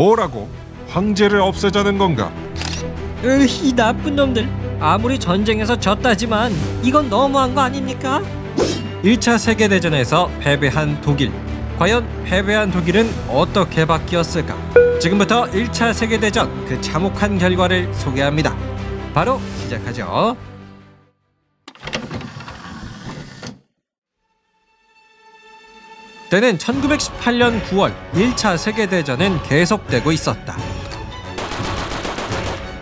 뭐라고? 황제를 없애자는 건가? 으, 이 나쁜 놈들. 아무리 전쟁에서 졌다지만 이건 너무한 거 아닙니까? 1차 세계대전에서 패배한 독일. 과연 패배한 독일은 어떻게 바뀌었을까? 지금부터 1차 세계대전 그 참혹한 결과를 소개합니다. 바로 시작하죠. 때는 1918년 9월 1차 세계대전은 계속되고 있었다.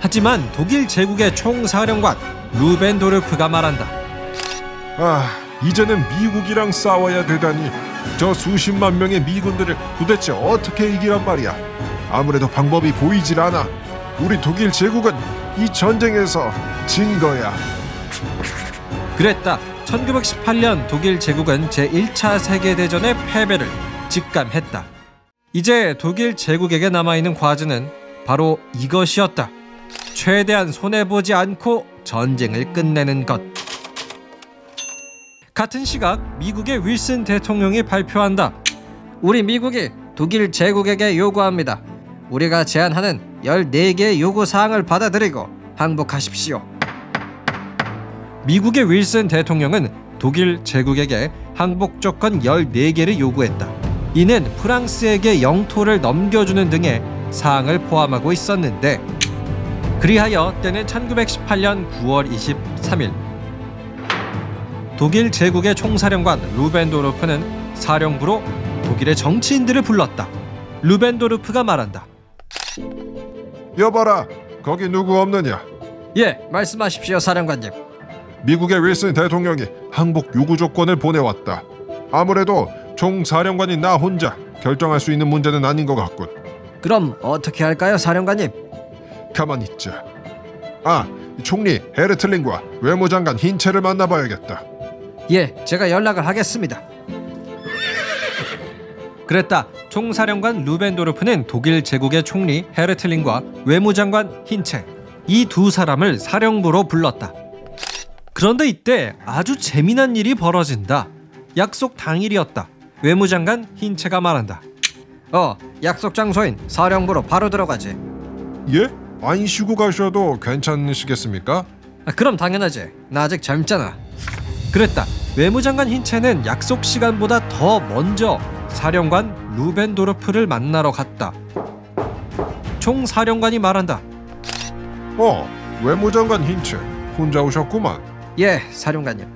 하지만 독일 제국의 총사령관 루벤도르프가 말한다. 아, 이제는 미국이랑 싸워야 되다니. 저 수십만 명의 미군들을 도대체 어떻게 이기란 말이야? 아무래도 방법이 보이질 않아. 우리 독일 제국은 이 전쟁에서 진 거야. 그랬다. 1918년 독일 제국은 제1차 세계대전의 패배를 직감했다. 이제 독일 제국에게 남아있는 과제는 바로 이것이었다. 최대한 손해보지 않고 전쟁을 끝내는 것. 같은 시각 미국의 윌슨 대통령이 발표한다. 우리 미국이 독일 제국에게 요구합니다. 우리가 제안하는 14개의 요구 사항을 받아들이고 항복하십시오. 미국의 윌슨 대통령은 독일 제국에게 항복 조건 14개를 요구했다. 이는 프랑스에게 영토를 넘겨주는 등의 사항을 포함하고 있었는데 그리하여 때는 1918년 9월 23일 독일 제국의 총사령관 루벤도르프는 사령부로 독일의 정치인들을 불렀다. 루벤도르프가 말한다. 여봐라, 거기 누구 없느냐? 예, 말씀하십시오, 사령관님. 미국의 윌슨 대통령이 항복 요구 조건을 보내왔다. 아무래도 총사령관인 나 혼자 결정할 수 있는 문제는 아닌 것 같군. 그럼 어떻게 할까요, 사령관님? 가만히 있자. 아, 총리 헤르틀링과 외무장관 흰체를 만나봐야겠다. 예, 제가 연락을 하겠습니다. 그랬다. 총사령관 루벤도르프는 독일 제국의 총리 헤르틀링과 외무장관 힌체 이 두 사람을 사령부로 불렀다. 그런데 이때 아주 재미난 일이 벌어진다. 약속 당일이었다. 외무장관 힌체가 말한다. 어, 약속 장소인 사령부로 바로 들어가지. 예? 안 쉬고 가셔도 괜찮으시겠습니까? 아, 그럼 당연하지. 나 아직 젊잖아. 그랬다. 외무장관 힌체는 약속 시간보다 더 먼저 사령관 루벤도르프를 만나러 갔다. 총사령관이 말한다. 어, 외무장관 흰체 혼자 오셨구만. 예, 사령관님.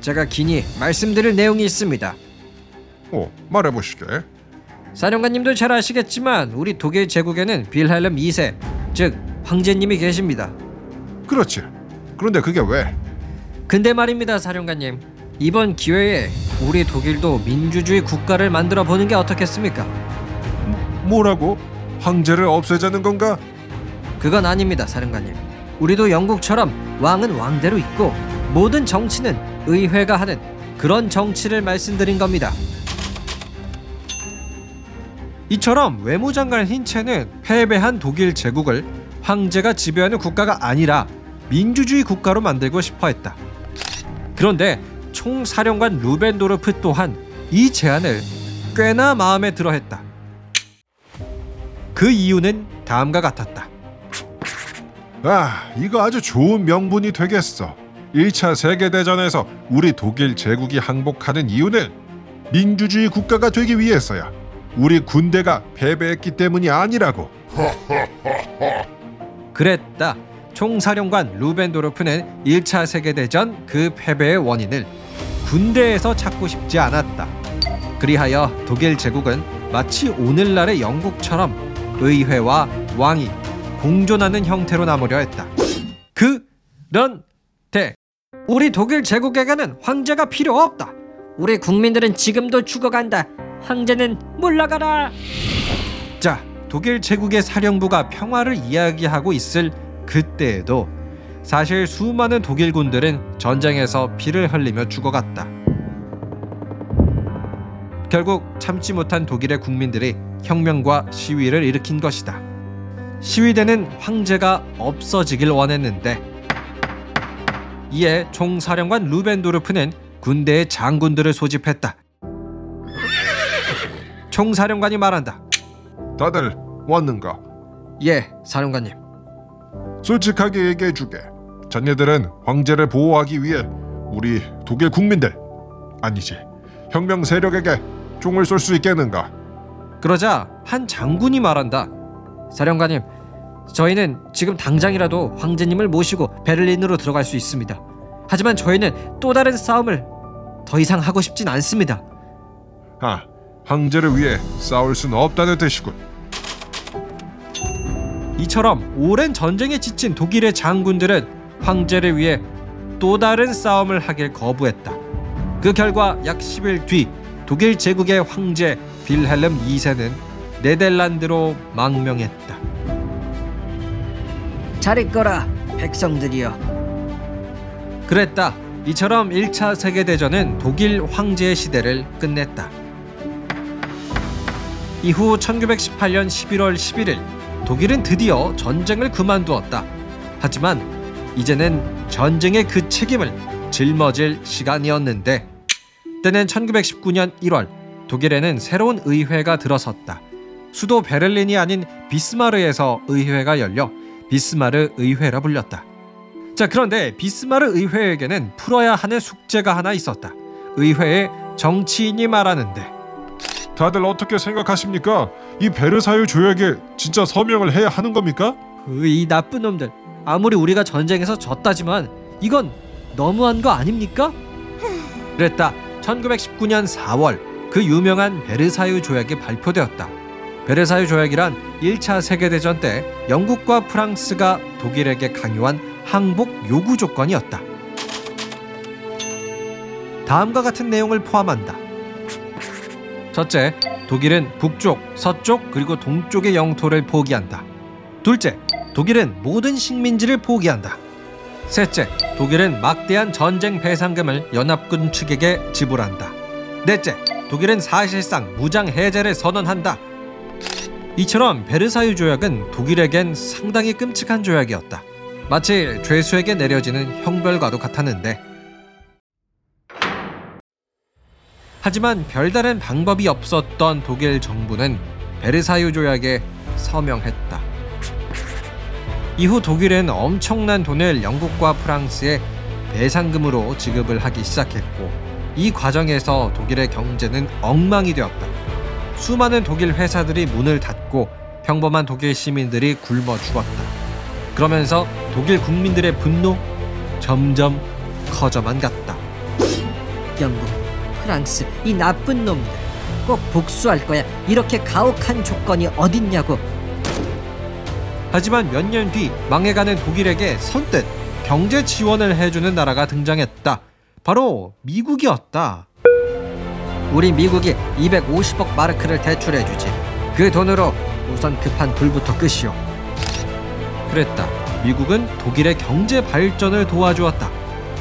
제가 긴히 말씀드릴 내용이 있습니다. 어, 말해보시게. 사령관님도 잘 아시겠지만 우리 독일 제국에는 빌헬름 2세, 즉 황제님이 계십니다. 그렇지. 그런데 그게 왜? 근데 말입니다, 사령관님. 이번 기회에 우리 독일도 민주주의 국가를 만들어 보는 게 어떻겠습니까? 뭐라고? 황제를 없애자는 건가? 그건 아닙니다, 사령관님. 우리도 영국처럼 왕은 왕대로 있고 모든 정치는 의회가 하는 그런 정치를 말씀드린 겁니다. 이처럼 외무장관 힌체는 패배한 독일 제국을 황제가 지배하는 국가가 아니라 민주주의 국가로 만들고 싶어 했다. 그런데 총사령관 루벤도르프 또한 이 제안을 꽤나 마음에 들어 했다. 그 이유는 다음과 같았다. 아, 이거 아주 좋은 명분이 되겠어. 1차 세계대전에서 우리 독일 제국이 항복하는 이유는 민주주의 국가가 되기 위해서야. 우리 군대가 패배했기 때문이 아니라고. 그랬다. 총사령관 루벤도르프는 1차 세계대전 그 패배의 원인을 군대에서 찾고 싶지 않았다. 그리하여 독일 제국은 마치 오늘날의 영국처럼 의회와 왕이 공존하는 형태로 남으려 했다. 그런데 우리 독일 제국에게는 황제가 필요 없다. 우리 국민들은 지금도 죽어간다. 황제는 물러가라. 자, 독일 제국의 사령부가 평화를 이야기하고 있을 그때에도 사실 수많은 독일군들은 전쟁에서 피를 흘리며 죽어갔다. 결국 참지 못한 독일의 국민들이 혁명과 시위를 일으킨 것이다. 시위대는 황제가 없어지길 원했는데 이에 총사령관 루벤도르프는 군대의 장군들을 소집했다. 총사령관이 말한다. 다들 왔는가? 예, 사령관님. 솔직하게 얘기해 주게. 자네들은 황제를 보호하기 위해 우리 독일 국민들 아니지 혁명 세력에게 총을 쏠 수 있겠는가? 그러자 한 장군이 말한다. 사령관님, 저희는 지금 당장이라도 황제님을 모시고 베를린으로 들어갈 수 있습니다. 하지만 저희는 또 다른 싸움을 더 이상 하고 싶진 않습니다. 아, 황제를 위해 싸울 수는 없다는 뜻이군. 이처럼 오랜 전쟁에 지친 독일의 장군들은 황제를 위해 또 다른 싸움을 하길 거부했다. 그 결과 약 10일 뒤 독일 제국의 황제 빌헬름 2세는 네덜란드로 망명했다. 잘했거라 백성들이여 그랬다. 이처럼 1차 세계대전은 독일 황제의 시대를 끝냈다. 이후 1918년 11월 11일 독일은 드디어 전쟁을 그만두었다. 하지만 이제는 전쟁의 그 책임을 짊어질 시간이었는데 때는 1919년 1월 독일에는 새로운 의회가 들어섰다. 수도 베를린이 아닌 비스마르에서 의회가 열려 비스마르 의회라 불렸다. 자 그런데 비스마르 의회에게는 풀어야 하는 숙제가 하나 있었다. 의회의 정치인이 말하는데 다들 어떻게 생각하십니까? 이 베르사유 조약에 진짜 서명을 해야 하는 겁니까? 그이 나쁜 놈들 아무리 우리가 전쟁에서 졌다지만 이건 너무한 거 아닙니까? 그랬다 1919년 4월 그 유명한 베르사유 조약이 발표되었다 베르사유 조약이란 1차 세계대전 때 영국과 프랑스가 독일에게 강요한 항복 요구 조건이었다 다음과 같은 내용을 포함한다 첫째, 독일은 북쪽, 서쪽 그리고 동쪽의 영토를 포기한다. 둘째, 독일은 모든 식민지를 포기한다. 셋째, 독일은 막대한 전쟁 배상금을 연합군 측에게 지불한다. 넷째, 독일은 사실상 무장 해제를 선언한다. 이처럼 베르사유 조약은 독일에겐 상당히 끔찍한 조약이었다. 마치 죄수에게 내려지는 형벌과도 같았는데 하지만 별다른 방법이 없었던 독일 정부는 베르사유 조약에 서명했다. 이후 독일은 엄청난 돈을 영국과 프랑스에 배상금으로 지급을 하기 시작했고 이 과정에서 독일의 경제는 엉망이 되었다. 수많은 독일 회사들이 문을 닫고 평범한 독일 시민들이 굶어 죽었다. 그러면서 독일 국민들의 분노 점점 커져만 갔다. 영국 프랑스 이 나쁜 놈들 꼭 복수할 거야 이렇게 가혹한 조건이 어딨냐고 하지만 몇 년 뒤 망해가는 독일에게 선뜻 경제 지원을 해주는 나라가 등장했다. 바로 미국이었다. 우리 미국이 250억 마르크를 대출해주지. 그 돈으로 우선 급한 불부터 끄시오. 그랬다. 미국은 독일의 경제 발전을 도와주었다.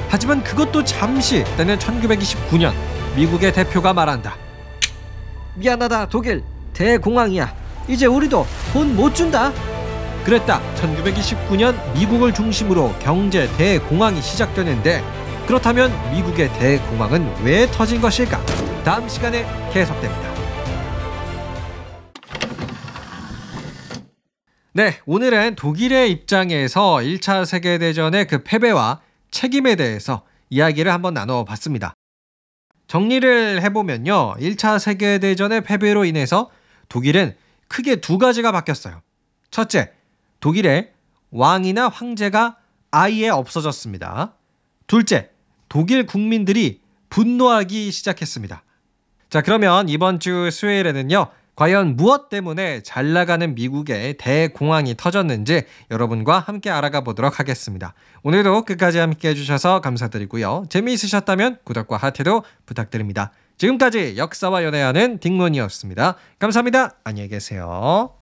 하지만 그것도 잠시 때는 1929년 미국의 대표가 말한다. 미안하다 독일 대공황이야 이제 우리도 돈 못 준다 그랬다. 1929년 미국을 중심으로 경제 대공황이 시작되는데 그렇다면 미국의 대공황은 왜 터진 것일까? 다음 시간에 계속됩니다. 네, 오늘은 독일의 입장에서 1차 세계대전의 그 패배와 책임에 대해서 이야기를 한번 나눠 봤습니다. 정리를 해보면요. 1차 세계대전의 패배로 인해서 독일은 크게 두 가지가 바뀌었어요. 첫째, 독일의 왕이나 황제가 아예 없어졌습니다. 둘째, 독일 국민들이 분노하기 시작했습니다. 자, 그러면 이번 주 수요일에는요. 과연 무엇 때문에 잘 나가는 미국의 대공황이 터졌는지 여러분과 함께 알아가 보도록 하겠습니다. 오늘도 끝까지 함께 해주셔서 감사드리고요. 재미있으셨다면 구독과 하트도 부탁드립니다. 지금까지 역사와 연애하는 딩문이었습니다. 감사합니다. 안녕히 계세요.